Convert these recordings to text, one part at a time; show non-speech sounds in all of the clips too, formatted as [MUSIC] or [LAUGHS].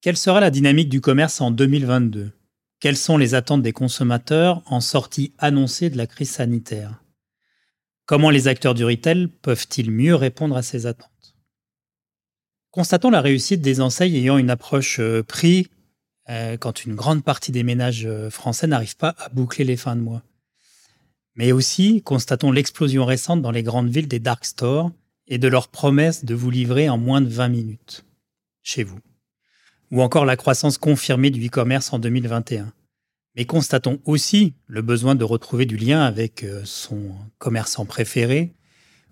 Quelle sera la dynamique du commerce en 2022 Quelles sont les attentes des consommateurs en sortie annoncée de la crise sanitaire? Comment les acteurs du retail peuvent-ils mieux répondre à ces attentes? Constatons la réussite des enseignes ayant une approche euh, prix euh, quand une grande partie des ménages euh, français n'arrivent pas à boucler les fins de mois. Mais aussi, constatons l'explosion récente dans les grandes villes des dark stores et de leur promesse de vous livrer en moins de 20 minutes chez vous ou encore la croissance confirmée du e-commerce en 2021. Mais constatons aussi le besoin de retrouver du lien avec euh, son commerçant préféré,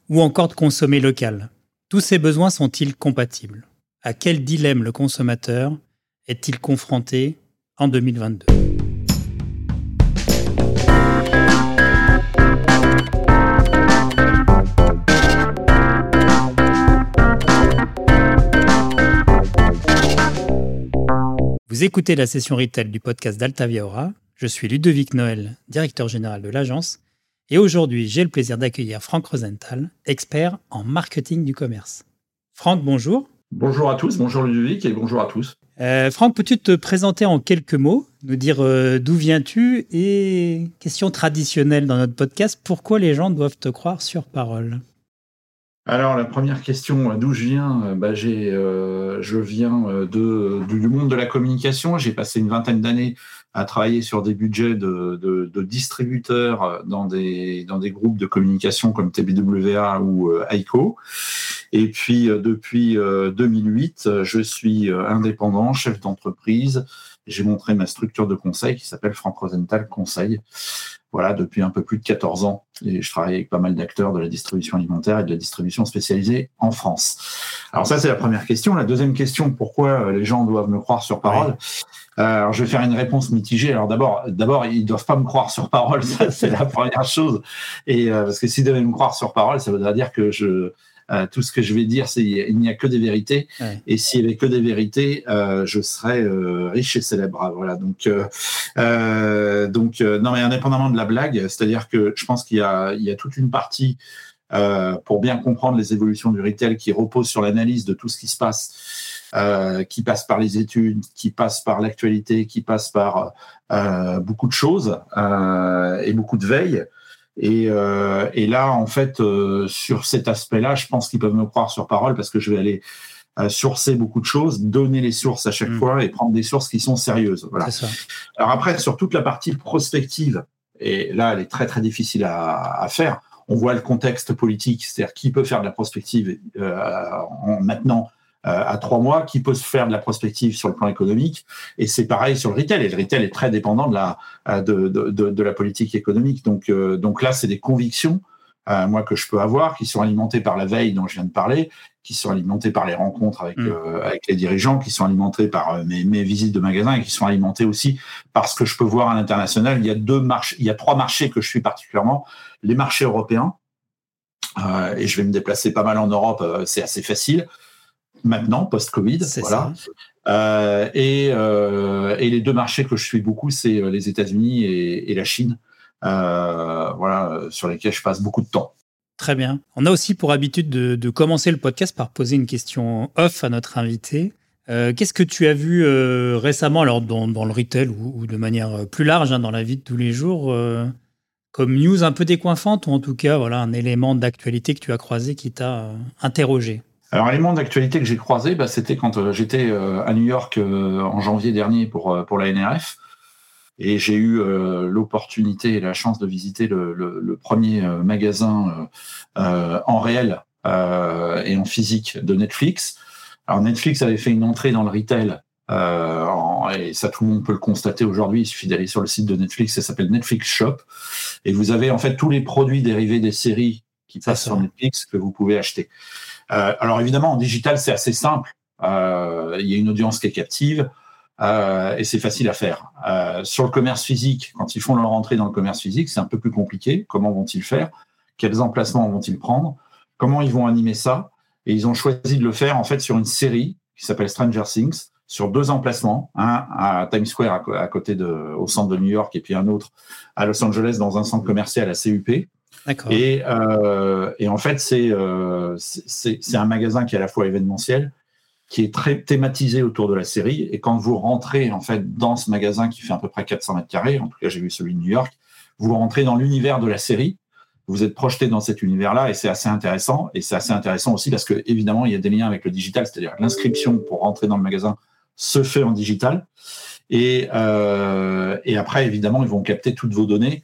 ou encore de consommer local. Tous ces besoins sont-ils compatibles? À quel dilemme le consommateur est-il confronté en 2022 Vous écoutez la session retail du podcast d'Altavia Aura. Je suis Ludovic Noël, directeur général de l'agence. Et aujourd'hui, j'ai le plaisir d'accueillir Franck Rosenthal, expert en marketing du commerce. Franck, bonjour. Bonjour à tous, bonjour Ludovic et bonjour à tous. Euh, Franck, peux-tu te présenter en quelques mots, nous dire euh, d'où viens-tu et, question traditionnelle dans notre podcast, pourquoi les gens doivent te croire sur parole? Alors la première question, d'où je viens bah, euh, Je viens euh, du monde de la communication. J'ai passé une vingtaine d'années à travailler sur des budgets de, distributeurs dans des, dans des groupes de communication comme TBWA ou euh, ICO. Et puis depuis 2008, je suis indépendant, chef d'entreprise. J'ai montré ma structure de conseil qui s'appelle Franck Rosenthal Conseil voilà, depuis un peu plus de 14 ans. Et je travaille avec pas mal d'acteurs de la distribution alimentaire et de la distribution spécialisée en France. Alors ça, c'est la première question. La deuxième question, pourquoi les gens doivent me croire sur parole? Euh, Alors, je vais faire une réponse mitigée. Alors d'abord, d'abord, ils doivent pas me croire sur parole. [LAUGHS] Ça, c'est la première chose. Et euh, parce que s'ils devaient me croire sur parole, ça voudrait dire que je euh, tout ce que je vais dire, c'est il n'y a que des vérités. Et s'il n'y avait que des vérités, euh, je serais euh, riche et célèbre. Voilà. Donc, donc non, mais indépendamment de la blague, c'est-à-dire que je pense qu'il y a, il y a toute une partie pour bien comprendre les évolutions du retail qui repose sur l'analyse de tout ce qui se passe. qui passe par les études, qui passe par l'actualité, qui passe par beaucoup de choses et beaucoup de veille. Et, euh, et, là, en fait, euh, sur cet aspect-là, je pense qu'ils peuvent me croire sur parole parce que je vais aller euh, sourcer beaucoup de choses, donner les sources à chaque mm. fois et prendre des sources qui sont sérieuses. Voilà. Ça. Alors après, sur toute la partie prospective, et là, elle est très très difficile à, à faire. On voit le contexte politique, c'est-à-dire qui peut faire de la prospective en, maintenant à trois mois, qui peut se faire de la prospective sur le plan économique. Et c'est pareil sur le retail. Et le retail est très dépendant de la, euh, de, de, de la politique économique. Donc, euh, donc là, c'est des convictions, moi, que je peux avoir, qui sont alimentées par la veille dont je viens de parler, qui sont alimentées par les rencontres avec, mm. avec les dirigeants, qui sont alimentées par mes, mes, visites de magasins et qui sont alimentées aussi par ce que je peux voir à l'international. Il y a deux marchés, il y a trois marchés que je suis particulièrement. Les marchés européens, euh, et je vais me déplacer pas mal en Europe, c'est assez facile maintenant, post-Covid. Voilà. Euh, et, euh, et, les deux marchés que je suis beaucoup, c'est euh, les États-Unis et, et, la Chine, euh, voilà, sur lesquels je passe beaucoup de temps. Très bien. On a aussi pour habitude de, de commencer le podcast par poser une question off à notre invité. Qu'est-ce que tu as vu récemment, alors dans, dans le retail ou, ou, de manière plus large, hein, dans la vie de tous les jours, comme news un peu décoiffante ou en tout cas voilà un élément d'actualité que tu as croisé qui t'a interrogé? Alors, l'élément d'actualité que j'ai croisé, bah, c'était quand euh, j'étais euh, à New York euh, en janvier dernier pour, pour la NRF. Et j'ai eu l'opportunité et la chance de visiter le, le, premier magasin en réel et en physique de Netflix. Alors, Netflix avait fait une entrée dans le retail. et ça, tout le monde peut le constater aujourd'hui. Il suffit d'aller sur le site de Netflix. Ça s'appelle Netflix Shop. Et vous avez en fait tous les produits dérivés des séries qui passent sur Netflix que vous pouvez acheter. Euh, alors évidemment, en digital, c'est assez simple. Euh, il y a une audience qui est captive. Euh, et c'est facile à faire. Sur le commerce physique, quand ils font leur entrée dans le commerce physique, c'est un peu plus compliqué. Comment vont-ils faire? Quels emplacements vont-ils prendre? Comment ils vont animer ça? Et ils ont choisi de le faire en fait sur une série qui s'appelle Stranger Things, sur deux emplacements, un à Times Square à, côté de, au centre de New York et puis un autre à Los Angeles dans un centre commercial à CUP. Et, euh, et, en fait, euh, c'est un magasin qui est à la fois événementiel qui est très thématisé autour de la série. Et quand vous rentrez en fait dans ce magasin qui fait à peu près 400 mètres carrés, en tout cas j'ai vu celui de New York, vous rentrez dans l'univers de la série. Vous êtes projeté dans cet univers-là et c'est assez intéressant. Et c'est assez intéressant aussi parce que évidemment il y a des liens avec le digital, c'est-à-dire l'inscription pour rentrer dans le magasin se fait en digital. Et, euh, et après évidemment ils vont capter toutes vos données.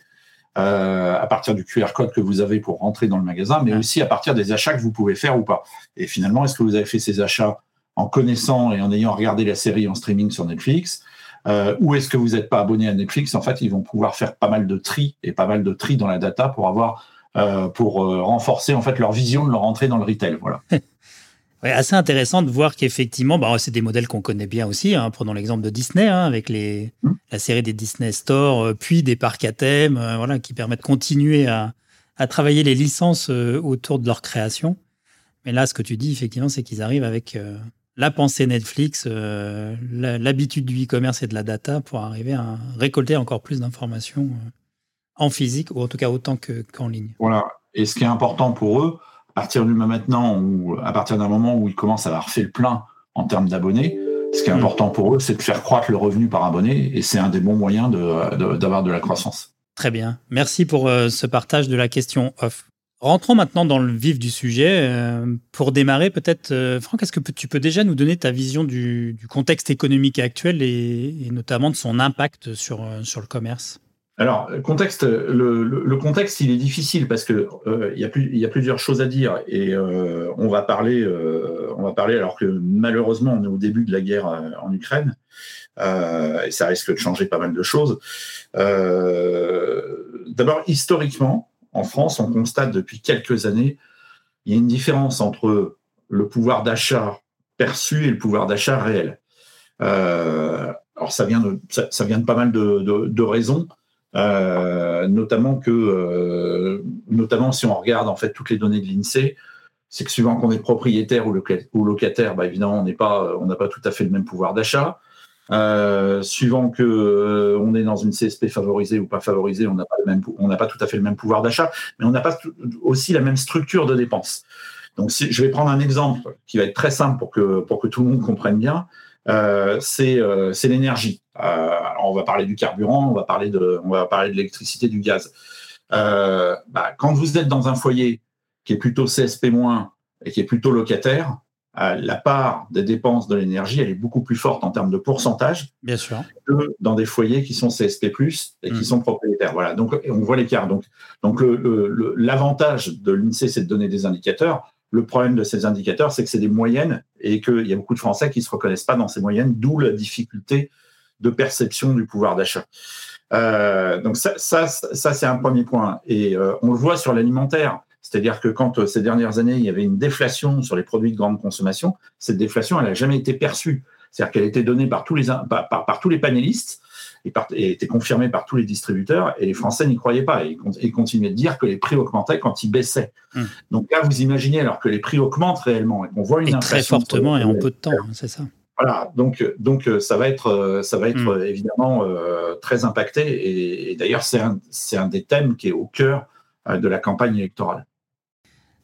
Euh, à partir du QR code que vous avez pour rentrer dans le magasin, mais aussi à partir des achats que vous pouvez faire ou pas. Et finalement, est-ce que vous avez fait ces achats en connaissant et en ayant regardé la série en streaming sur Netflix euh, ou est-ce que vous n'êtes pas abonné à Netflix? En fait, ils vont pouvoir faire pas mal de tri et pas mal de tri dans la data pour avoir euh, pour euh, renforcer en fait leur vision de leur entrée dans le retail. Voilà. [LAUGHS] ouais, assez intéressant de voir qu'effectivement, bah, c'est des modèles qu'on connaît bien aussi. Hein. Prenons l'exemple de Disney hein, avec les, mmh. la série des Disney Store, euh, puis des parcs à thème, euh, voilà, qui permettent de continuer à, à travailler les licences autour de leur création. Mais là, ce que tu dis, effectivement, c'est qu'ils arrivent avec la pensée Netflix, euh, l'habitude du e-commerce et de la data pour arriver à récolter encore plus d'informations euh, en physique, ou en tout cas autant qu'en ligne. Voilà. Et ce qui est important pour eux, à partir du maintenant ou à partir d'un moment où ils commencent à avoir fait le plein en termes d'abonnés, ce qui est mm. important pour eux, c'est de faire croître le revenu par abonné, et c'est un des bons moyens d'avoir de, de, la croissance. Très bien. Merci pour euh, ce partage de la question off. Rentrons maintenant dans le vif du sujet. Euh, pour démarrer, peut-être, euh, Franck, est-ce que tu peux déjà nous donner ta vision du, contexte économique actuel et, notamment de son impact sur, sur le commerce? Alors, contexte, le, contexte, il est difficile parce que il, y a plusieurs choses à dire et on va parler, on va parler alors que malheureusement on est au début de la guerre en Ukraine et ça risque de changer pas mal de choses. D'abord, historiquement, en France, on constate depuis quelques années, il y a une différence entre le pouvoir d'achat perçu et le pouvoir d'achat réel. Euh, alors ça vient de, ça, vient de pas mal de, raisons, euh, notamment que, euh, notamment si on regarde en fait toutes les données de l'Insee, c'est que suivant qu'on est propriétaire ou, locataire, bah, évidemment on n'est pas, on n'a pas tout à fait le même pouvoir d'achat. Euh, suivant que on est dans une CSP favorisée ou pas favorisée, on n'a pas, pas tout à fait le même pouvoir d'achat, mais on n'a pas aussi la même structure de dépenses. Donc, si, je vais prendre un exemple qui va être très simple pour que, pour que tout le monde comprenne bien. Euh, c'est l'énergie. on va parler du carburant, on va parler de, on va parler de l'électricité, du gaz. Bah, quand vous êtes dans un foyer qui est plutôt CSP- et qui est plutôt locataire, la part des dépenses de l'énergie, elle est beaucoup plus forte en termes de pourcentage Bien sûr. que dans des foyers qui sont CSP+, et qui mm. sont propriétaires. Voilà, donc on voit l'écart. Donc, donc l'avantage de l'INSEE, c'est de donner des indicateurs. Le problème de ces indicateurs, c'est que c'est des moyennes et qu'il y a beaucoup de Français qui ne se reconnaissent pas dans ces moyennes, d'où la difficulté de perception du pouvoir d'achat. Euh, donc ça, c'est un premier point. Et euh, on le voit sur l'alimentaire. C'est-à-dire que quand euh, ces dernières années, il y avait une déflation sur les produits de grande consommation, cette déflation, elle n'a jamais été perçue. C'est-à-dire qu'elle donnée tous les, par, par, tous les panélistes et, par, était confirmée par tous les distributeurs, et les Français n'y croyaient pas. Et ils continuaient de dire que les prix augmentaient quand ils baissaient. Hum. Donc là, vous imaginez, alors que les prix augmentent réellement et qu'on voit une et Très fortement et en peu de temps, hein, c'est ça. Voilà, donc, donc euh, ça va être, euh, ça va être hum. évidemment très impacté. Et, et d'ailleurs, c'est un, un, des thèmes qui est au cœur de la campagne électorale.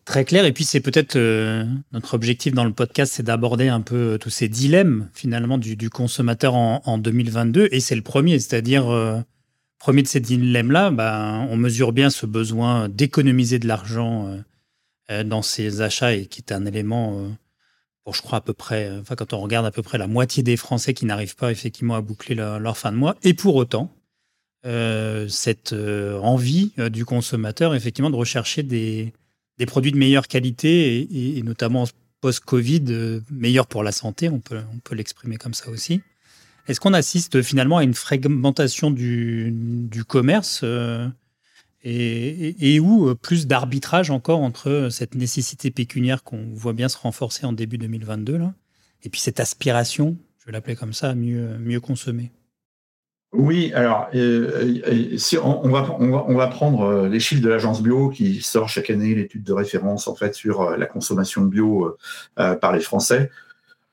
Très clair. Et puis, c'est peut-être euh, notre objectif dans le podcast, c'est d'aborder un peu euh, tous ces dilemmes, finalement, du, consommateur en, 2022. Et c'est le premier, c'est-à-dire, euh, premier de ces dilemmes-là, bah, on mesure bien ce besoin d'économiser de l'argent dans ses achats et qui est un élément, pour je crois à peu près, enfin, quand on regarde à peu près la moitié des Français qui n'arrivent pas effectivement à boucler leur, fin de mois. Et pour autant, cette envie du consommateur, effectivement, de rechercher des des produits de meilleure qualité et, notamment post-Covid, euh, meilleurs pour la santé, on peut, l'exprimer comme ça aussi. Est-ce qu'on assiste finalement à une fragmentation du, commerce euh, et, et, où euh, plus d'arbitrage encore entre cette nécessité pécuniaire qu'on voit bien se renforcer en début 2022 là, et puis cette aspiration, je vais l'appeler comme ça, mieux, mieux consommer? Oui, alors euh, euh, si on, va, on, va, prendre euh, les chiffres de l'agence bio qui sort chaque année l'étude de référence en fait sur la consommation de bio par les Français.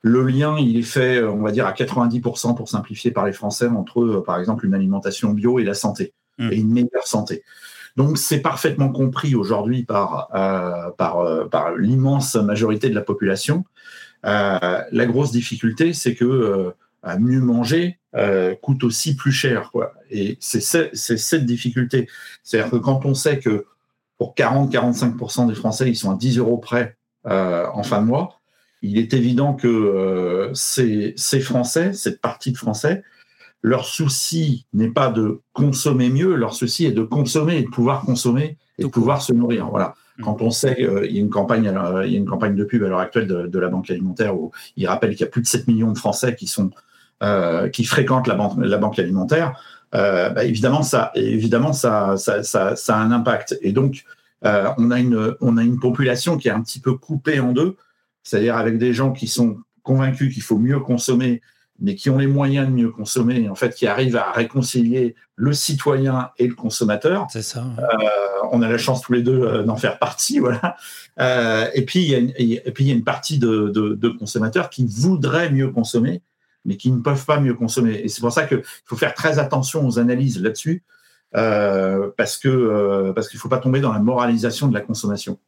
Le lien, il est fait, on va dire, à 90% pour simplifier par les Français entre, par exemple, une alimentation bio et la santé, mmh. et une meilleure santé. Donc, c'est parfaitement compris aujourd'hui par, par, par l'immense majorité de la population. la grosse difficulté, c'est que mieux manger coûte aussi plus cher. Quoi. Et c'est cette difficulté. C'est-à-dire que quand on sait que pour 40-45% des Français, ils sont à 10 euros près en fin de mois, il est évident que ces, ces, Français, cette partie de Français, leur souci n'est pas de consommer mieux, leur souci est de consommer et de pouvoir consommer et de pouvoir se nourrir. Voilà. Mm. Quand on sait qu'il y a une campagne, il y a une campagne de pub à l'heure actuelle de, la banque alimentaire où il rappelle qu'il y a plus de 7 millions de Français qui sont euh, qui fréquentent la banque, la banque alimentaire, euh, bah, évidemment ça, évidemment ça, ça, ça, ça, a un impact. Et donc euh, on a une on a une population qui est un petit peu coupée en deux, c'est-à-dire avec des gens qui sont convaincus qu'il faut mieux consommer mais qui ont les moyens de mieux consommer, en fait, qui arrivent à réconcilier le citoyen et le consommateur. C'est ça. Euh, on a la chance tous les deux euh, d'en faire partie, [LAUGHS] voilà. Euh, et puis il y a une, y a partie de, de, consommateurs qui voudraient mieux consommer, mais qui ne peuvent pas mieux consommer. Et c'est pour ça qu'il faut faire très attention aux analyses là-dessus, parce que parce qu'il ne faut pas tomber dans la moralisation de la consommation.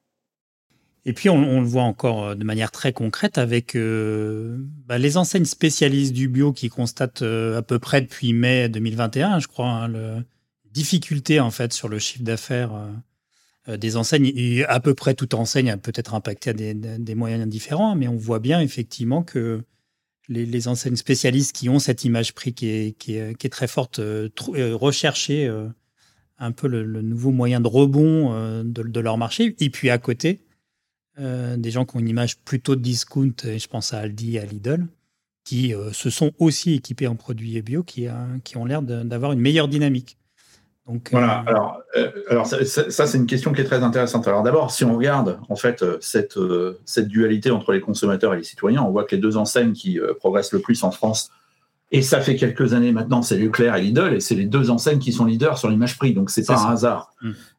Et puis, on, le voit encore euh, de manière très concrète avec euh, bah, les enseignes spécialistes du bio qui constatent euh, à peu près depuis mai 2021, je crois, hein, le, difficulté en fait sur le chiffre d'affaires des enseignes. Et à peu près toute enseigne a peut-être impacté à des, moyens différents, mais on voit bien effectivement que les, enseignes spécialistes qui ont cette image prix qui est, très forte, rechercher un peu le, nouveau moyen de rebond de, de, leur marché. Et puis à côté, euh, des gens qui ont une image plutôt de discount, je pense à Aldi et à Lidl, qui euh, se sont aussi équipés en produits bio, qui ont l'air d'avoir une meilleure dynamique. Donc, voilà, euh, alors, alors ça, c'est une question qui est très intéressante. Alors d'abord, si on regarde en fait cette, cette dualité entre les consommateurs et les citoyens, on voit que les deux enseignes qui progressent le plus en France et ça fait quelques années maintenant, c'est Leclerc et Lidl, et c'est les deux enseignes qui sont leaders sur l'image prix, donc c'est pas un hasard.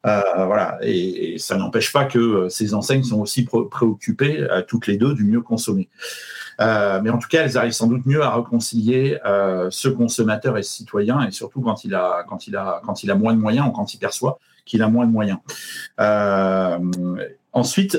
Euh, voilà, et, ça n'empêche pas que euh, ces enseignes sont aussi préoccupées, à toutes les deux, du mieux consommer. Euh, mais en tout cas, elles arrivent sans doute mieux à réconcilier ce consommateur et ce citoyen, et surtout quand il a, quand il a, quand il a moins de moyens ou quand il perçoit qu'il a moins de moyens. ensuite,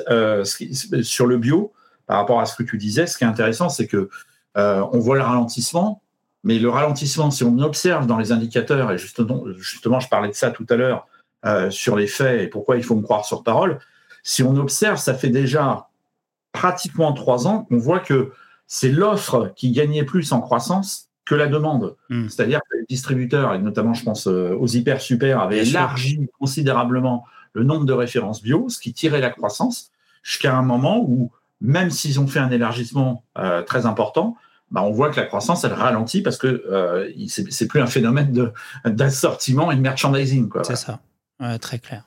sur le bio, par rapport à ce que tu disais, ce qui est intéressant, c'est que on voit le ralentissement, mais le ralentissement, si on observe dans les indicateurs, et justement, justement je parlais de ça tout à l'heure, euh, sur les faits et pourquoi il faut me croire sur parole, si on observe, ça fait déjà pratiquement trois ans qu'on voit que c'est l'offre qui gagnait plus en croissance que la demande. Hmm. C'est-à-dire que les distributeurs, et notamment je pense euh, aux hyper super, avaient élargi considérablement le nombre de références bio, ce qui tirait la croissance, jusqu'à un moment où, même s'ils ont fait un élargissement euh, très important, bah, on voit que la croissance, elle ralentit parce que euh, c'est plus un phénomène d'assortiment et de merchandising. C'est ça, très clair.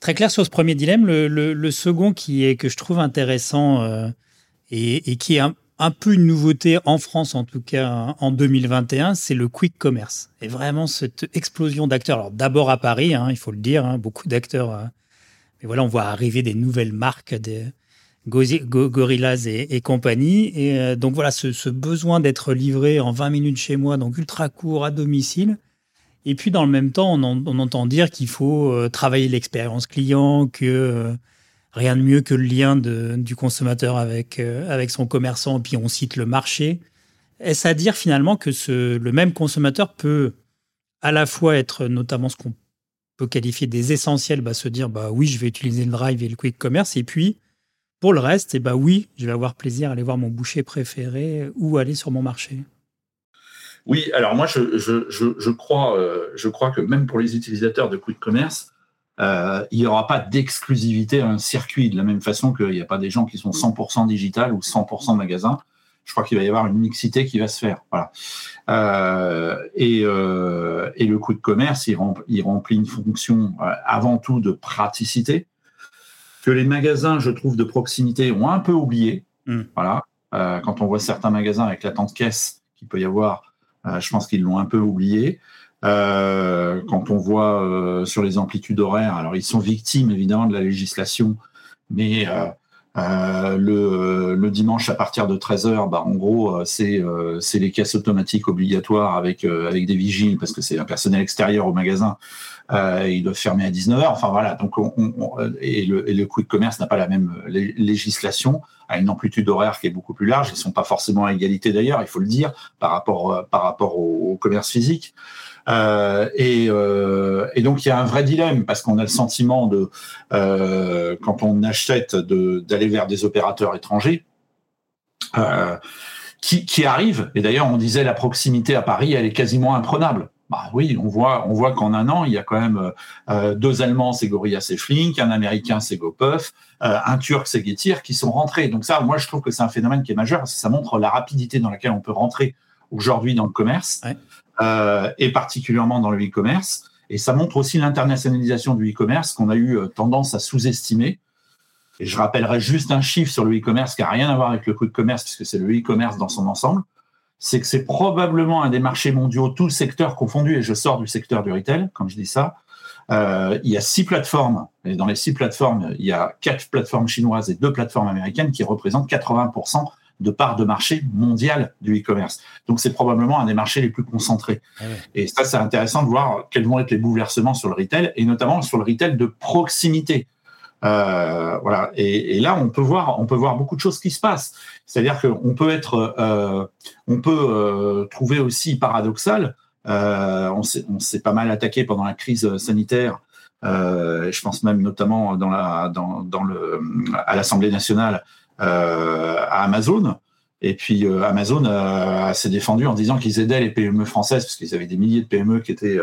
Très clair sur ce premier dilemme. Le, second qui est que je trouve intéressant euh, et, qui est un, peu une nouveauté en France, en tout cas en 2021, c'est le quick commerce. Et vraiment cette explosion d'acteurs. Alors d'abord à Paris, hein, il faut le dire, hein, beaucoup d'acteurs. Euh, mais voilà, on voit arriver des nouvelles marques, des, Gorillaz et, compagnie. Et euh, donc voilà, ce, besoin d'être livré en 20 minutes chez moi, donc ultra court à domicile. Et puis dans le même temps, on, entend dire qu'il faut euh, travailler l'expérience client, que rien de mieux que le lien du consommateur avec, avec son commerçant, puis on cite le marché. Est-ce à dire finalement que le même consommateur peut à la fois être notamment ce qu'on peut qualifier des essentiels, bah, se dire bah oui, je vais utiliser le drive et le quick commerce, et puis pour le reste, eh ben oui, je vais avoir plaisir à aller voir mon boucher préféré ou aller sur mon marché. Oui, alors moi, je, crois, euh, je crois que même pour les utilisateurs de Quick Commerce, euh, il n'y aura pas d'exclusivité à un circuit, de la même façon qu'il n'y a pas des gens qui sont 100% digital ou 100% magasin. Je crois qu'il va y avoir une mixité qui va se faire. Voilà. Euh, et, et, le Quick Commerce, il remplit une fonction avant tout de praticité que les magasins, je trouve, de proximité ont un peu oublié. Hmm. Voilà. Euh, quand on voit certains magasins avec la tente caisse qu'il peut y avoir, euh, je pense qu'ils l'ont un peu oublié. Euh, quand on voit sur les amplitudes horaires, alors ils sont victimes évidemment de la législation, mais le, le, dimanche à partir de 13h, bah, en gros, c'est c'est les caisses automatiques obligatoires avec, avec des vigiles parce que c'est un personnel extérieur au magasin. ils doivent fermer à 19h. Enfin voilà, donc on, et, le, et le quick commerce n'a pas la même législation, a une amplitude horaire qui est beaucoup plus large. Ils sont pas forcément à égalité d'ailleurs, il faut le dire, par rapport, par rapport au commerce physique. Euh, et, euh, et, donc il y a un vrai dilemme parce qu'on a le sentiment de, euh, quand on achète, d'aller vers des opérateurs étrangers. Qui, qui arrivent, et d'ailleurs on disait la proximité à Paris, elle est quasiment imprenable. Bah oui, on voit, on voit qu'en un an, il y a quand même deux Allemands, c'est Gorilla, c'est Flink, un Américain, c'est GoPuff, un Turc, c'est Getir, qui sont rentrés. Donc ça, moi, je trouve que c'est un phénomène qui est majeur, parce que ça montre la rapidité dans laquelle on peut rentrer aujourd'hui dans le commerce. Ouais. Euh, et particulièrement dans le e-commerce. Et ça montre aussi l'internationalisation du e-commerce qu'on a eu euh, tendance à sous-estimer. Et je rappellerai juste un chiffre sur le e-commerce qui n'a rien à voir avec le quick commerce, puisque c'est le e-commerce dans son ensemble. C'est que c'est probablement un des marchés mondiaux, tout le secteur confondu, et je sors du secteur du retail, comme je dis ça. Euh, il y a six plateformes, et dans les six plateformes, il y a quatre plateformes chinoises et deux plateformes américaines qui représentent 80% de part de marché mondial du e-commerce. Donc c'est probablement un des marchés les plus concentrés. Ah et ça, c'est intéressant de voir quels vont être les bouleversements sur le retail, et notamment sur le retail de proximité. Euh, voilà. Et, là, on peut voir, on peut voir beaucoup de choses qui se passent. C'est-à-dire qu'on peut être, euh, on peut euh, trouver aussi paradoxal. on s'est pas mal attaqué pendant la crise sanitaire. je pense même notamment dans la, dans, dans le, à l'Assemblée nationale à Amazon. Et puis euh, Amazon euh, s'est défendu en disant qu'ils aidaient les PME françaises parce qu'ils avaient des milliers de PME qui étaient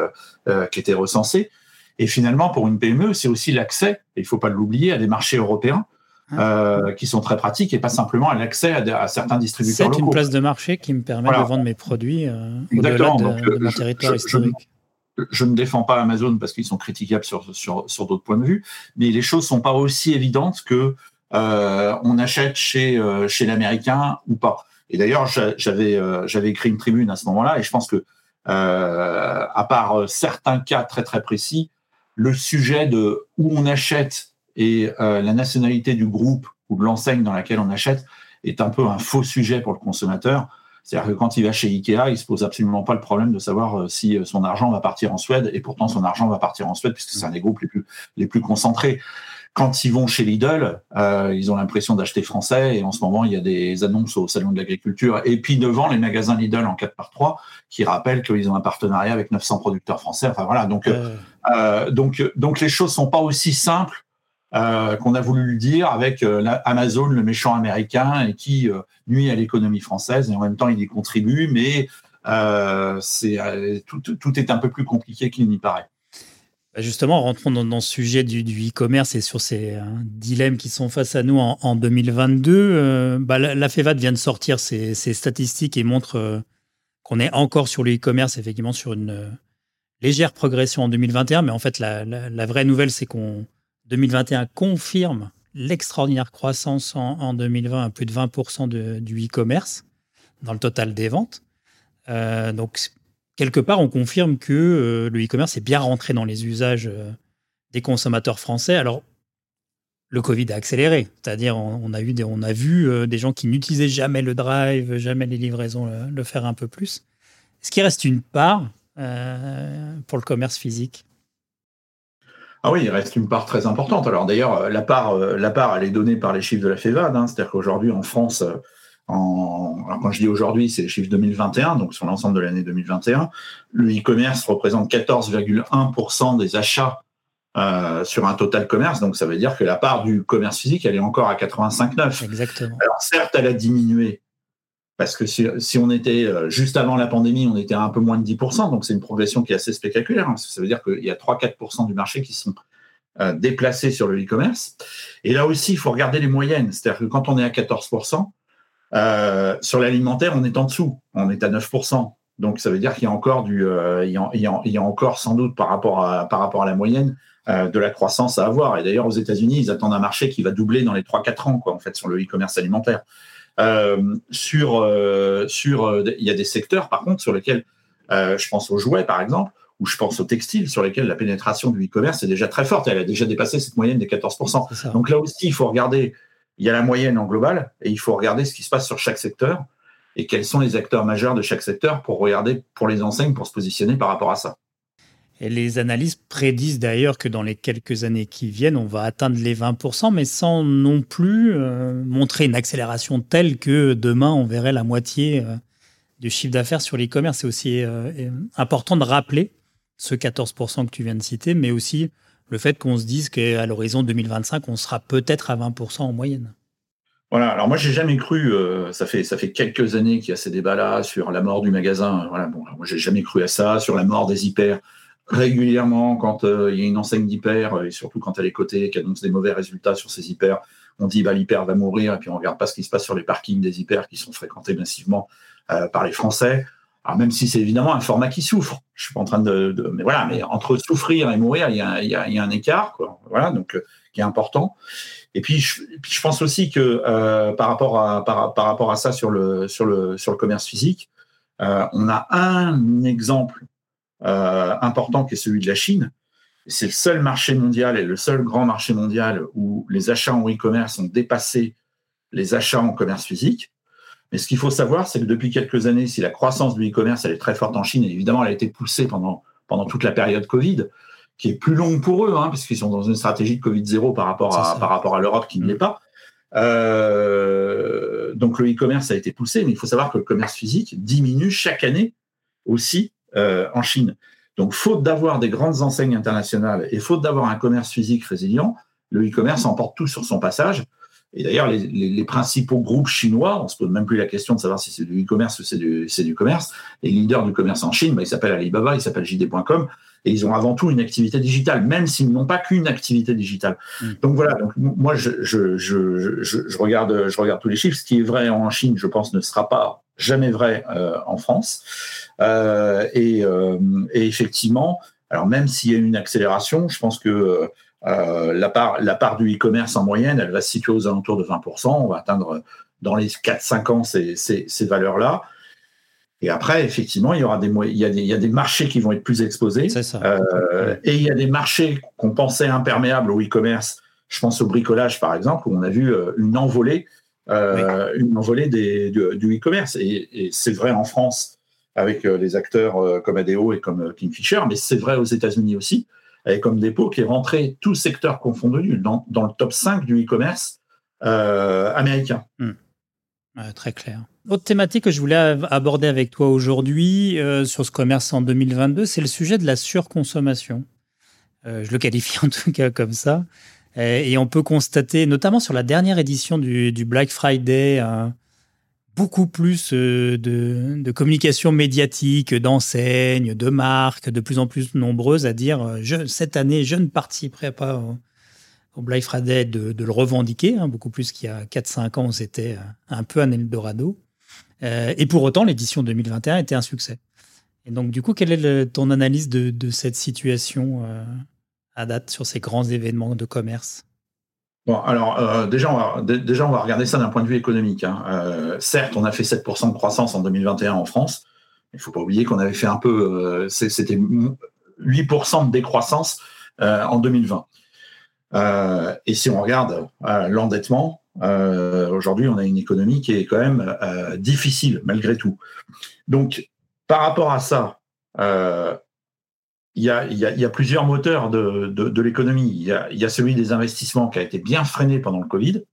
qui étaient recensées. Et finalement, pour une PME, c'est aussi l'accès, il ne faut pas l'oublier, à des marchés européens ah. qui sont très pratiques et pas simplement à l'accès à, certains distributeurs locaux. C'est une place de marché qui me permet de vendre mes produits au-delà de, mon territoire historique. Je, ne défends pas Amazon parce qu'ils sont critiquables sur, sur, sur d'autres points de vue, mais les choses ne sont pas aussi évidentes que euh, on achète chez, euh, chez l'américain ou pas. Et d'ailleurs, j'avais euh, j'avais écrit une tribune à ce moment-là, et je pense que, à part certains cas très très précis, le sujet de où on achète et la nationalité du groupe ou de l'enseigne dans laquelle on achète est un peu un faux sujet pour le consommateur. C'est-à-dire que quand il va chez Ikea, il se pose absolument pas le problème de savoir si son argent va partir en Suède, et pourtant son argent va partir en Suède puisque c'est un des groupes les plus concentrés. Quand ils vont chez Lidl, euh, ils ont l'impression d'acheter français. Et en ce moment, il y a des annonces au Salon de l'Agriculture. Et puis devant les magasins Lidl en 4 par 3 qui rappellent qu'ils ont un partenariat avec 900 producteurs français. Enfin voilà, donc, euh, euh, donc, donc les choses sont pas aussi simples qu'on a voulu le dire avec Amazon, le méchant américain, et qui nuit à l'économie française. Et en même temps, il y contribue, mais c'est tout, tout est un peu plus compliqué qu'il n'y paraît. Bah, justement, rentrons dans, dans ce sujet du, e-commerce et sur ces hein, dilemmes qui sont face à nous en, 2022. Euh, bah, la, FEVAD vient de sortir ses, statistiques et montre euh, qu'on est encore sur le e-commerce, effectivement, sur une euh, légère progression en 2021. Mais en fait, la, vraie nouvelle, c'est qu'on 2021 confirme l'extraordinaire croissance en, 2020 à plus de 20% du e-commerce dans le total des ventes. donc, quelque part, on confirme que euh, le e-commerce est bien rentré dans les usages euh, des consommateurs français. Alors, le Covid a accéléré, c'est-à-dire on, a, vu euh, des gens qui n'utilisaient jamais le drive, jamais les livraisons, le, faire un peu plus. Est-ce qu'il reste une part pour le commerce physique? Ah oui, il reste une part très importante. Alors d'ailleurs, la part, la part, elle est donnée par les chiffres de la FEVAD. Hein. c'est-à-dire qu'aujourd'hui, en France, alors quand je dis aujourd'hui, c'est les chiffres 2021, donc sur l'ensemble de l'année 2021. Le e-commerce représente 14,1% des achats euh, sur un total commerce, donc ça veut dire que la part du commerce physique, elle est encore à 85,9. Exactement. Alors certes, elle a diminué, parce que si, on était euh, juste avant la pandémie, on était à un peu moins de 10%, donc c'est une progression qui est assez spectaculaire. Hein, ça veut dire qu'il y a 3-4% du marché qui sont euh, déplacés sur le e-commerce. Et là aussi, il faut regarder les moyennes. C'est-à-dire que quand on est à 14%, euh, sur l'alimentaire, on est en dessous, on est à 9%. Donc ça veut dire qu'il y a encore du, euh, il, y a, encore sans doute par rapport à, par rapport à la moyenne euh, de la croissance à avoir. Et d'ailleurs aux États-Unis, ils attendent un marché qui va doubler dans les 3-4 ans, quoi, en fait, sur le e-commerce alimentaire. sur, sur, il y a des secteurs par contre sur lesquels, je pense aux jouets par exemple, ou je pense aux textiles sur lesquels la pénétration du e-commerce est déjà très forte. Elle a déjà dépassé cette moyenne des 14%. Donc là aussi, il faut regarder il y a la moyenne en global et il faut regarder ce qui se passe sur chaque secteur et quels sont les acteurs majeurs de chaque secteur pour regarder pour les enseignes, pour se positionner par rapport à ça. Et les analyses prédisent d'ailleurs que dans les quelques années qui viennent, on va atteindre les 20%, mais sans non plus euh, montrer une accélération telle que demain, on verrait la moitié euh, du chiffre d'affaires sur l'e-commerce. C'est aussi euh, important de rappeler ce 14% que tu viens de citer, mais aussi le fait qu'on se dise qu'à l'horizon 2025, on sera peut-être à 20% en moyenne. Voilà, alors moi j'ai jamais cru, euh, ça fait quelques années qu'il y a ces débats-là sur la mort du magasin. Voilà, bon, moi j'ai jamais cru à ça, sur la mort des hyper. Régulièrement, quand euh, il y a une enseigne d'hyper, et surtout quand elle est cotée, qui annonce des mauvais résultats sur ces hyper, on dit bah l'hyper va mourir, et puis on regarde pas ce qui se passe sur les parkings des hyper qui sont fréquentés massivement euh, par les Français. Alors même si c'est évidemment un format qui souffre, je suis pas en train de, mais voilà, mais entre souffrir et mourir, il y a, un écart, quoi. Voilà, donc qui est important. Et puis, je, pense aussi que euh, par, rapport à, par, par, rapport à ça sur le, sur le, sur le commerce physique, euh, on a un exemple euh, important qui est celui de la Chine. C'est le seul marché mondial et le seul grand marché mondial où les achats en e-commerce ont dépassé les achats en commerce physique. Mais ce qu'il faut savoir, c'est que depuis quelques années, si la croissance du e-commerce elle est très forte en Chine, et évidemment, elle a été poussée pendant, pendant toute la période Covid, qui est plus longue pour eux, hein, parce qu'ils sont dans une stratégie de Covid-0 par rapport à, par rapport à l'Europe qui ne l'est mm. pas. Euh, donc le e-commerce a été poussé, mais il faut savoir que le commerce physique diminue chaque année aussi euh, en Chine. Donc faute d'avoir des grandes enseignes internationales et faute d'avoir un commerce physique résilient, le e-commerce emporte tout sur son passage. Et d'ailleurs, les, les, principaux groupes chinois, on se pose même plus la question de savoir si c'est du e-commerce ou c'est du, du, commerce. Les leaders du commerce en Chine, bah, ils s'appellent Alibaba, ils s'appellent JD.com et ils ont avant tout une activité digitale, même s'ils n'ont pas qu'une activité digitale. Mm. Donc voilà, donc moi je, je, je, je, regarde, je regarde tous les chiffres. Ce qui est vrai en Chine, je pense, ne sera pas jamais vrai euh, en France. Euh, et, euh, et, effectivement, alors même s'il y a une accélération, je pense que euh, la, part, la part du e-commerce en moyenne, elle va se situer aux alentours de 20%. On va atteindre dans les 4-5 ans ces, ces, ces valeurs-là. Et après, effectivement, il y aura des, il y a des, il y a des marchés qui vont être plus exposés. Ça. Euh, et il y a des marchés qu'on pensait imperméables au e-commerce. Je pense au bricolage, par exemple, où on a vu euh, une envolée, euh, une envolée des, du, du e-commerce. Et, et c'est vrai en France avec les acteurs comme ADO et comme Kingfisher, mais c'est vrai aux États-Unis aussi, avec comme dépôt qui est rentré tout secteur confondu dans, dans le top 5 du e-commerce américain. Hmm. très clair. Autre thématique que je voulais aborder avec toi aujourd'hui euh, sur ce commerce en 2022, c'est le sujet de la surconsommation. Euh, je le qualifie [LAUGHS] en tout cas comme ça. Euh, et on peut constater, notamment sur la dernière édition du, Black Friday, beaucoup plus de, de, communication médiatique, d'enseignes, de marques, de plus en plus nombreuses à dire je, cette année, je ne participerai pas au, Black Friday de, le revendiquer, hein, beaucoup plus qu'il y a 4-5 ans, c'était un peu un Eldorado. Euh, et pour autant, l'édition 2021 était un succès. Et donc, du coup, quelle est ton analyse de, cette situation euh, à date sur ces grands événements de commerce? Bon, alors euh, déjà, on va, déjà, on va regarder ça d'un point de vue économique. Hein. certes, on a fait 7% de croissance en 2021 en France. Il ne faut pas oublier qu'on avait fait un peu, c'était 8% de décroissance en 2020. et si on regarde l'endettement, euh, aujourd'hui, on a une économie qui est quand même euh, difficile malgré tout. Donc, par rapport à ça, euh, il y, a, plusieurs moteurs de, l'économie. Il, y a celui des investissements qui a été bien freiné pendant le Covid,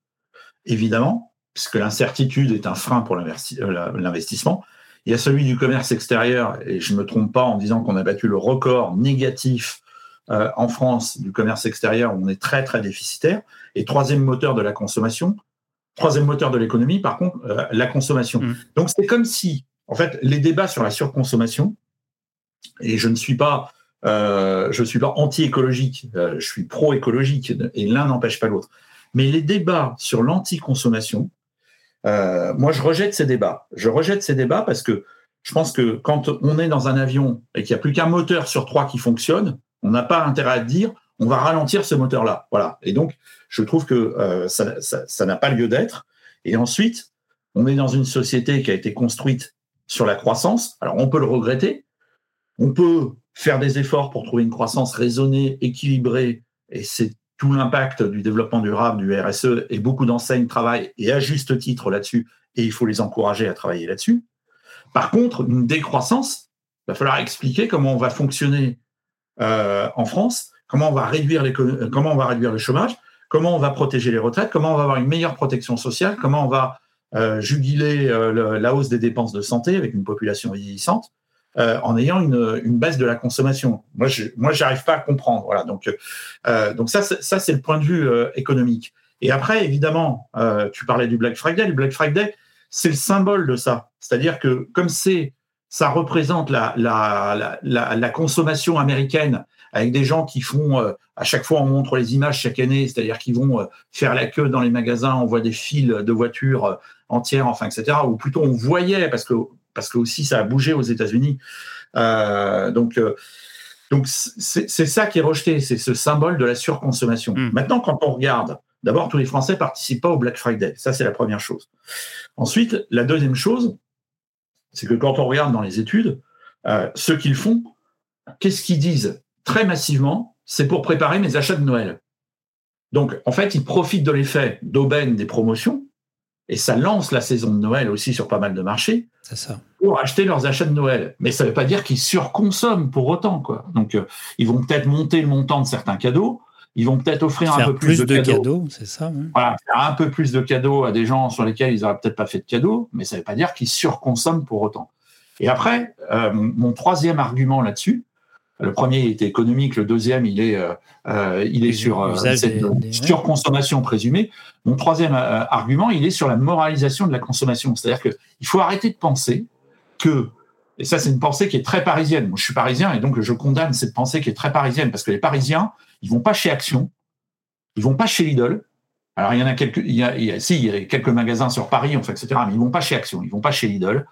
évidemment, puisque l'incertitude est un frein pour l'investissement. Il y a celui du commerce extérieur, et je ne me trompe pas en disant qu'on a battu le record négatif en France du commerce extérieur, où on est très, très déficitaire. Et troisième moteur de la consommation, troisième moteur de l'économie, par contre, euh, la consommation. Mm. Donc c'est comme si, en fait, les débats sur la surconsommation, et je ne suis pas, euh, je suis pas anti-écologique, euh, je suis pro-écologique, et l'un n'empêche pas l'autre. Mais les débats sur l'anti-consommation, moi je rejette ces débats. Je rejette ces débats parce que je pense que quand on est dans un avion et qu'il n'y a plus qu'un moteur sur trois qui fonctionne, on n'a pas intérêt à dire on va ralentir ce moteur-là. Voilà. Et donc, je trouve que euh, ça n'a pas lieu d'être. Et ensuite, on est dans une société qui a été construite sur la croissance. Alors, on peut le regretter. On peut faire des efforts pour trouver une croissance raisonnée, équilibrée. Et c'est tout l'impact du développement durable, du RSE, et beaucoup d'enseignes travaillent, et à juste titre là-dessus, et il faut les encourager à travailler là-dessus. Par contre, une décroissance, il va falloir expliquer comment on va fonctionner euh, en France, comment on, va réduire comment on va réduire le chômage, comment on va protéger les retraites, comment on va avoir une meilleure protection sociale, comment on va euh, juguler euh, la hausse des dépenses de santé avec une population vieillissante. Euh, en ayant une, une, baisse de la consommation. Moi, je, moi, j'arrive pas à comprendre. Voilà. Donc, euh, donc ça, ça, c'est le point de vue euh, économique. Et après, évidemment, tu parlais du Black Friday. Le Black Friday, c'est le symbole de ça. C'est-à-dire que comme c'est, ça représente la, la, la, consommation américaine avec des gens qui font, à chaque fois, on montre les images chaque année, c'est-à-dire qu'ils vont faire la queue dans les magasins, on voit des files de voitures entières, enfin, etc. Ou plutôt, on voyait, parce que parce que aussi ça a bougé aux États-Unis. Euh, donc, euh, donc c'est ça qui est rejeté, c'est ce symbole de la surconsommation. Hmm. Maintenant, quand on regarde, d'abord, tous les Français participent pas au Black Friday. Ça, c'est la première chose. Ensuite, la deuxième chose, c'est que quand on regarde dans les études, euh, ceux qui le font, qu'est-ce qu'ils disent très massivement C'est pour préparer mes achats de Noël. Donc, en fait, ils profitent de l'effet d'aubaine des promotions et ça lance la saison de Noël aussi sur pas mal de marchés. Ça. Pour acheter leurs achats de Noël. Mais ça ne veut pas dire qu'ils surconsomment pour autant. Quoi. Donc, euh, ils vont peut-être monter le montant de certains cadeaux. Ils vont peut-être offrir un peu plus, de, cadeaux. c'est ça. Voilà, faire un peu plus de cadeaux à des gens sur lesquels ils n'auraient peut-être pas fait de cadeaux, mais ça ne veut pas dire qu'ils surconsomment pour autant. Et après, euh, mon troisième argument là-dessus, le premier était économique, le deuxième, il est, euh, euh il est sur euh, cette surconsommation présumée. Mon troisième argument, il est sur la moralisation de la consommation. C'est-à-dire qu'il faut arrêter de penser que, et ça c'est une pensée qui est très parisienne, moi je suis parisien et donc je condamne cette pensée qui est très parisienne, parce que les Parisiens, ils vont pas chez Action, ils vont pas chez Lidl. Alors il y en a quelques, il y a, il y a, si, il y a quelques magasins sur Paris, enfin, etc., mais ils vont pas chez Action, ils vont pas chez Lidl.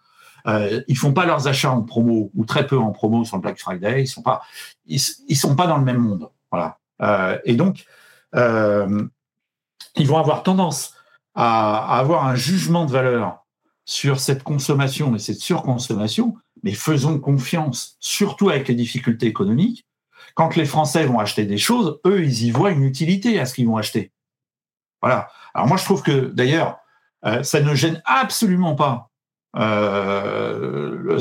Euh, ils font pas leurs achats en promo ou très peu en promo sur le Black Friday. Ils sont pas, ils, sont pas dans le même monde. Voilà. Euh, et donc, euh, ils vont avoir tendance à, avoir un jugement de valeur sur cette consommation et cette surconsommation. Mais faisons confiance, surtout avec les difficultés économiques. Quand les Français vont acheter des choses, eux, ils y voient une utilité à ce qu'ils vont acheter. Voilà. Alors moi, je trouve que d'ailleurs, euh, ça ne gêne absolument pas euh,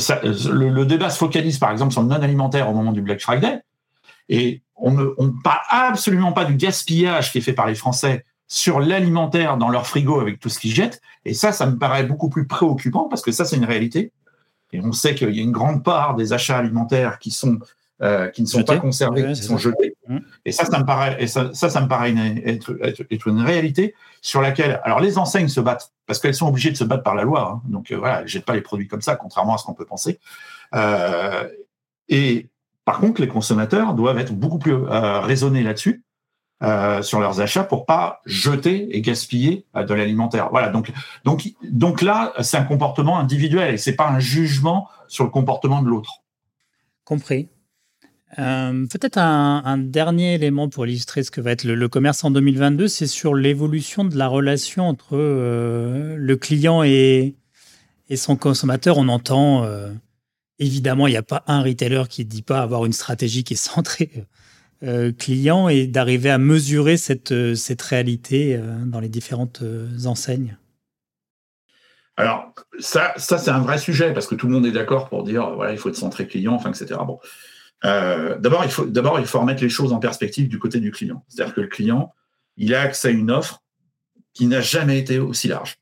le, débat se focalise par exemple sur le non-alimentaire au moment du Black Friday, et on ne parle absolument pas du gaspillage qui est fait par les Français sur l'alimentaire dans leur frigo avec tout ce qu'ils jettent. Et ça, ça me paraît beaucoup plus préoccupant parce que ça, c'est une réalité. Et on sait qu'il y a une grande part des achats alimentaires qui sont euh, qui ne sont pas conservés, qui sont jetés. Mmh. Et ça, ça me paraît, et ça, ça, me paraît être, être, une réalité sur laquelle, alors les enseignes se battent parce qu'elles sont obligées de se battre par la loi. Hein. donc euh, voilà, elles jettent pas les produits comme ça, contrairement à ce qu'on peut penser. Euh, et par contre, les consommateurs doivent être beaucoup plus raisonnés là-dessus. Sur leurs achats pour pas jeter et gaspiller de l'alimentaire. Voilà. Donc, donc, donc là, c'est un comportement individuel et c'est pas un jugement sur le comportement de l'autre. Compris. Euh, peut-être un, dernier élément pour illustrer ce que va être le, commerce en 2022, c'est sur l'évolution de la relation entre euh, le client et, son consommateur. On entend, euh, évidemment, il n'y a pas un retailer qui ne dit pas avoir une stratégie qui est centrée client et d'arriver à mesurer cette, cette réalité dans les différentes enseignes. Alors, ça, ça c'est un vrai sujet parce que tout le monde est d'accord pour dire voilà, il faut être centré client, enfin, etc. Bon. Euh, d'abord, il faut d'abord il faut remettre les choses en perspective du côté du client. C'est-à-dire que le client, il a accès à une offre qui n'a jamais été aussi large.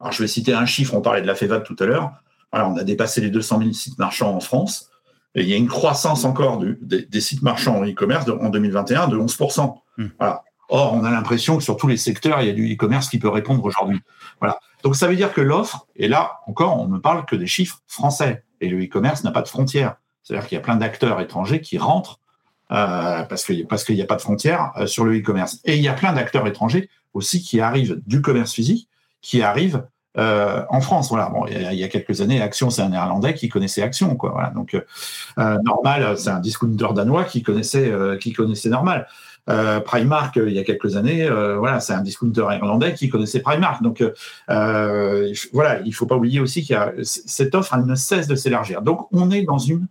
Alors, je vais citer un chiffre. On parlait de la FEVAD tout à l'heure. Voilà, on a dépassé les 200 000 sites marchands en France. Et il y a une croissance encore du, des, sites marchands en e-commerce en 2021 de 11 hmm. Voilà. Or, on a l'impression que sur tous les secteurs, il y a du e-commerce qui peut répondre aujourd'hui. Voilà. Donc, ça veut dire que l'offre, et là encore, on ne parle que des chiffres français. Et le e-commerce n'a pas de frontières. C'est-à-dire qu'il y a plein d'acteurs étrangers qui rentrent euh, parce qu'il parce qu'il n'y a pas de frontières euh, sur le e-commerce. Et il y a plein d'acteurs étrangers aussi qui arrivent du commerce physique, qui arrivent euh, en France. Voilà. Bon, il y, a, quelques années, Action, c'est un Néerlandais qui connaissait Action, quoi. Voilà. Donc, Normal, c'est un discounter danois qui connaissait qui connaissait Normal. Primark, il y a quelques années, voilà, c'est un discounter irlandais qui connaissait Primark. Donc, voilà, il faut pas oublier aussi qu'il cette offre, elle ne cesse de s'élargir. Donc, on est dans une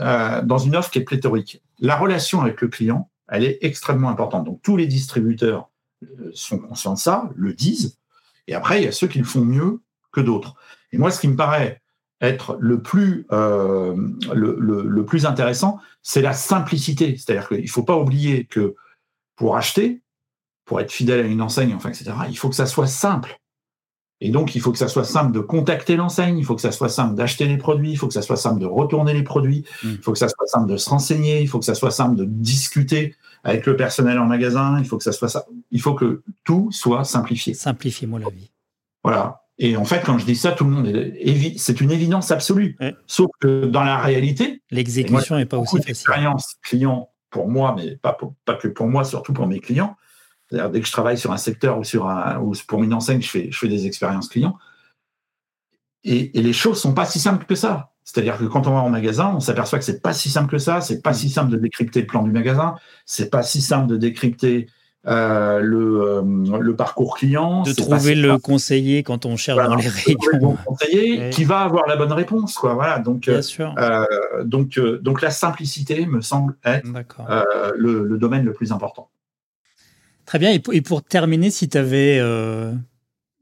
euh, dans une offre qui est pléthorique. La relation avec le client, elle est extrêmement importante. Donc tous les distributeurs euh, sont conscients de ça, le disent, et après, il y a ceux qui le font mieux que d'autres. Et moi, ce qui me paraît être le plus, euh, le, plus intéressant, c'est la simplicité. C'est-à-dire qu'il ne faut pas oublier que pour acheter, pour être fidèle à une enseigne, enfin, etc., il faut que ça soit simple. Et donc, il faut que ça soit simple de contacter l'enseigne, il faut que ça soit simple d'acheter les produits, il faut que ça soit simple de retourner les produits, mmh. il faut que ça soit simple de se renseigner, il faut que ça soit simple de discuter avec le personnel en magasin, il faut que ça soit ça. Il faut que tout soit simplifié. Simplifiez-moi la vie. Voilà. Et en fait, quand je dis ça, tout le monde est c'est une évidence absolue. Sauf que dans la réalité, l'exécution n'est pas aussi facile. Expérience client pour moi, mais pas, pas que pour moi, surtout pour mes clients. C'est-à-dire dès que je travaille sur un secteur ou sur un, ou pour une enseigne, je fais, je fais des expériences clients. Et, et les choses sont pas si simples que ça. C'est-à-dire que quand on va en magasin, on s'aperçoit que c'est pas si simple que ça. C'est pas si simple de décrypter le plan du magasin. C'est pas si simple de décrypter euh, le, euh, le, parcours client. De trouver le conseiller quand on cherche dans les rayons. Le conseiller qui va avoir la bonne réponse. Quoi. Voilà, donc, Bien sûr. Euh, donc, donc la simplicité me semble être le, le, domaine le plus important. Très bien. Et pour, terminer, si tu avais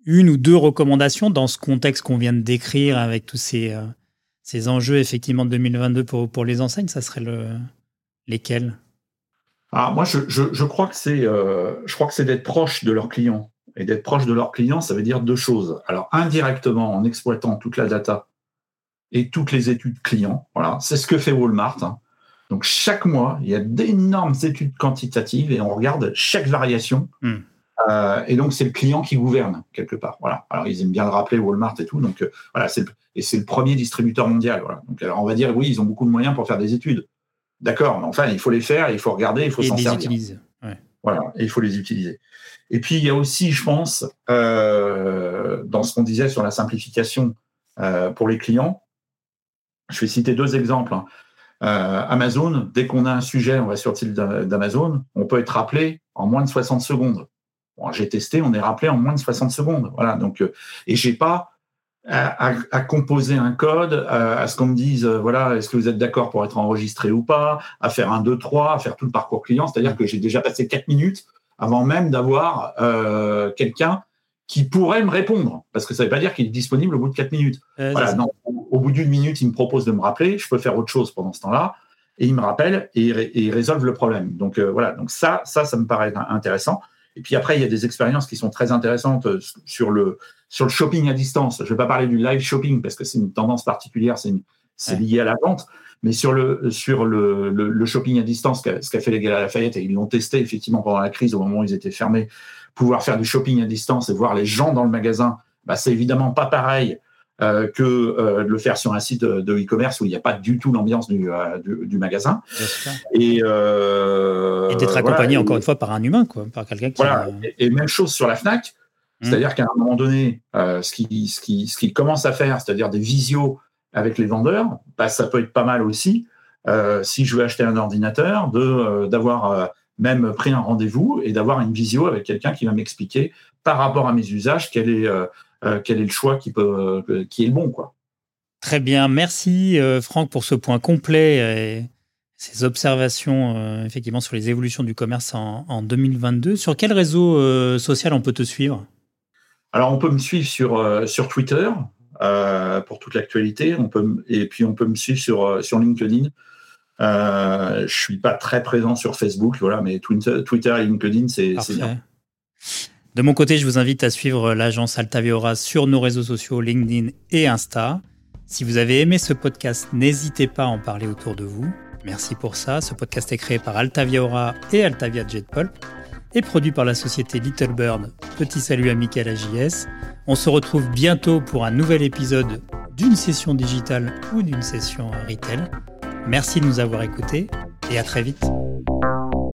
une ou deux recommandations dans ce contexte qu'on vient de décrire avec tous ces, ces enjeux effectivement de 2022 pour, pour les enseignes, ça serait le, lesquels? Ah, moi, je, je, crois que c'est, euh, je crois que c'est d'être proche de leurs clients. Et d'être proche de leurs clients, ça veut dire deux choses. Alors, indirectement, en exploitant toute la data et toutes les études clients, voilà, c'est ce que fait Walmart. Hein. Donc, chaque mois, il y a d'énormes études quantitatives et on regarde chaque variation. Hmm. Euh, et donc, c'est le client qui gouverne quelque part. Voilà. Alors, ils aiment bien le rappeler, Walmart et tout. Donc, euh, voilà, c'est et c'est le premier distributeur mondial. Voilà. Donc, alors, on va dire, oui, ils ont beaucoup de moyens pour faire des études. D'accord, mais enfin, il faut les faire, il faut regarder, il faut s'en servir. Utiliser. Voilà, et il faut les utiliser. Et puis, il y a aussi, je pense, euh, dans ce qu'on disait sur la simplification pour les clients, je vais citer deux exemples. Hein. Euh, Amazon, dès qu'on a un sujet, on va sur le site d'Amazon, on peut être rappelé en moins de 60 secondes. J'ai testé, on est rappelé en moins de 60 secondes. Voilà, donc, et j'ai pas à, composer un code, à, ce qu'on me dise, euh, voilà, est-ce que vous êtes d'accord pour être enregistré ou pas, à faire un 2, 3, à faire tout le parcours client. C'est-à-dire que j'ai déjà passé 4 minutes avant même d'avoir euh, quelqu'un qui pourrait me répondre. Parce que ça ne veut pas dire qu'il est disponible au bout de 4 minutes. voilà, au, bout d'une minute, il me propose de me rappeler. Je peux faire autre chose pendant ce temps-là. Et il me rappelle et, il résolve le problème. Donc euh, voilà, donc ça, ça, ça me paraît intéressant. Et puis après, il y a des expériences qui sont très intéressantes euh, sur le, sur le shopping à distance. Je ne vais pas parler du live shopping parce que c'est une tendance particulière, c'est lié à la vente. Mais sur le, sur le, le, shopping à distance, ce qu'a fait les gars à Lafayette, et ils l'ont testé effectivement pendant la crise, au moment où ils étaient fermés, pouvoir faire du shopping à distance et voir les gens dans le magasin, bah, c'est évidemment pas pareil euh, que euh, de le faire sur un site de e-commerce où il n'y a pas du tout l'ambiance du, du, magasin. Et, et d'être accompagné encore une fois par un humain, quoi, par quelqu'un qui. Voilà. Et, même chose sur la Fnac. Mmh. C'est-à-dire qu'à un moment donné, euh, ce qu'il ce qui, ce qui commence à faire, c'est-à-dire des visios avec les vendeurs, bah, ça peut être pas mal aussi. Euh, si je veux acheter un ordinateur, de d'avoir même pris un rendez-vous et d'avoir une visio avec quelqu'un qui va m'expliquer par rapport à mes usages quel est quel est le choix qui peut qui est le bon quoi. Très bien, merci Franck pour ce point complet et ces observations effectivement sur les évolutions du commerce en, en 2022. Sur quel réseau social on peut te suivre? Alors, on peut me suivre sur, euh, sur Twitter euh, pour toute l'actualité. On peut, et puis, on peut me suivre sur, euh, sur LinkedIn. Je ne suis pas très présent sur Facebook, voilà, mais Twitter, Twitter et LinkedIn, c'est bien. De mon côté, je vous invite à suivre l'agence Altaviora sur nos réseaux sociaux LinkedIn et Insta. Si vous avez aimé ce podcast, n'hésitez pas à en parler autour de vous. Merci pour ça. Ce podcast est créé par Altaviora et Altavia Jetpulp et produit par la société Little Bird. Petit salut à Michael AJS. On se retrouve bientôt pour un nouvel épisode d'une session digitale ou d'une session retail. Merci de nous avoir écoutés et à très vite.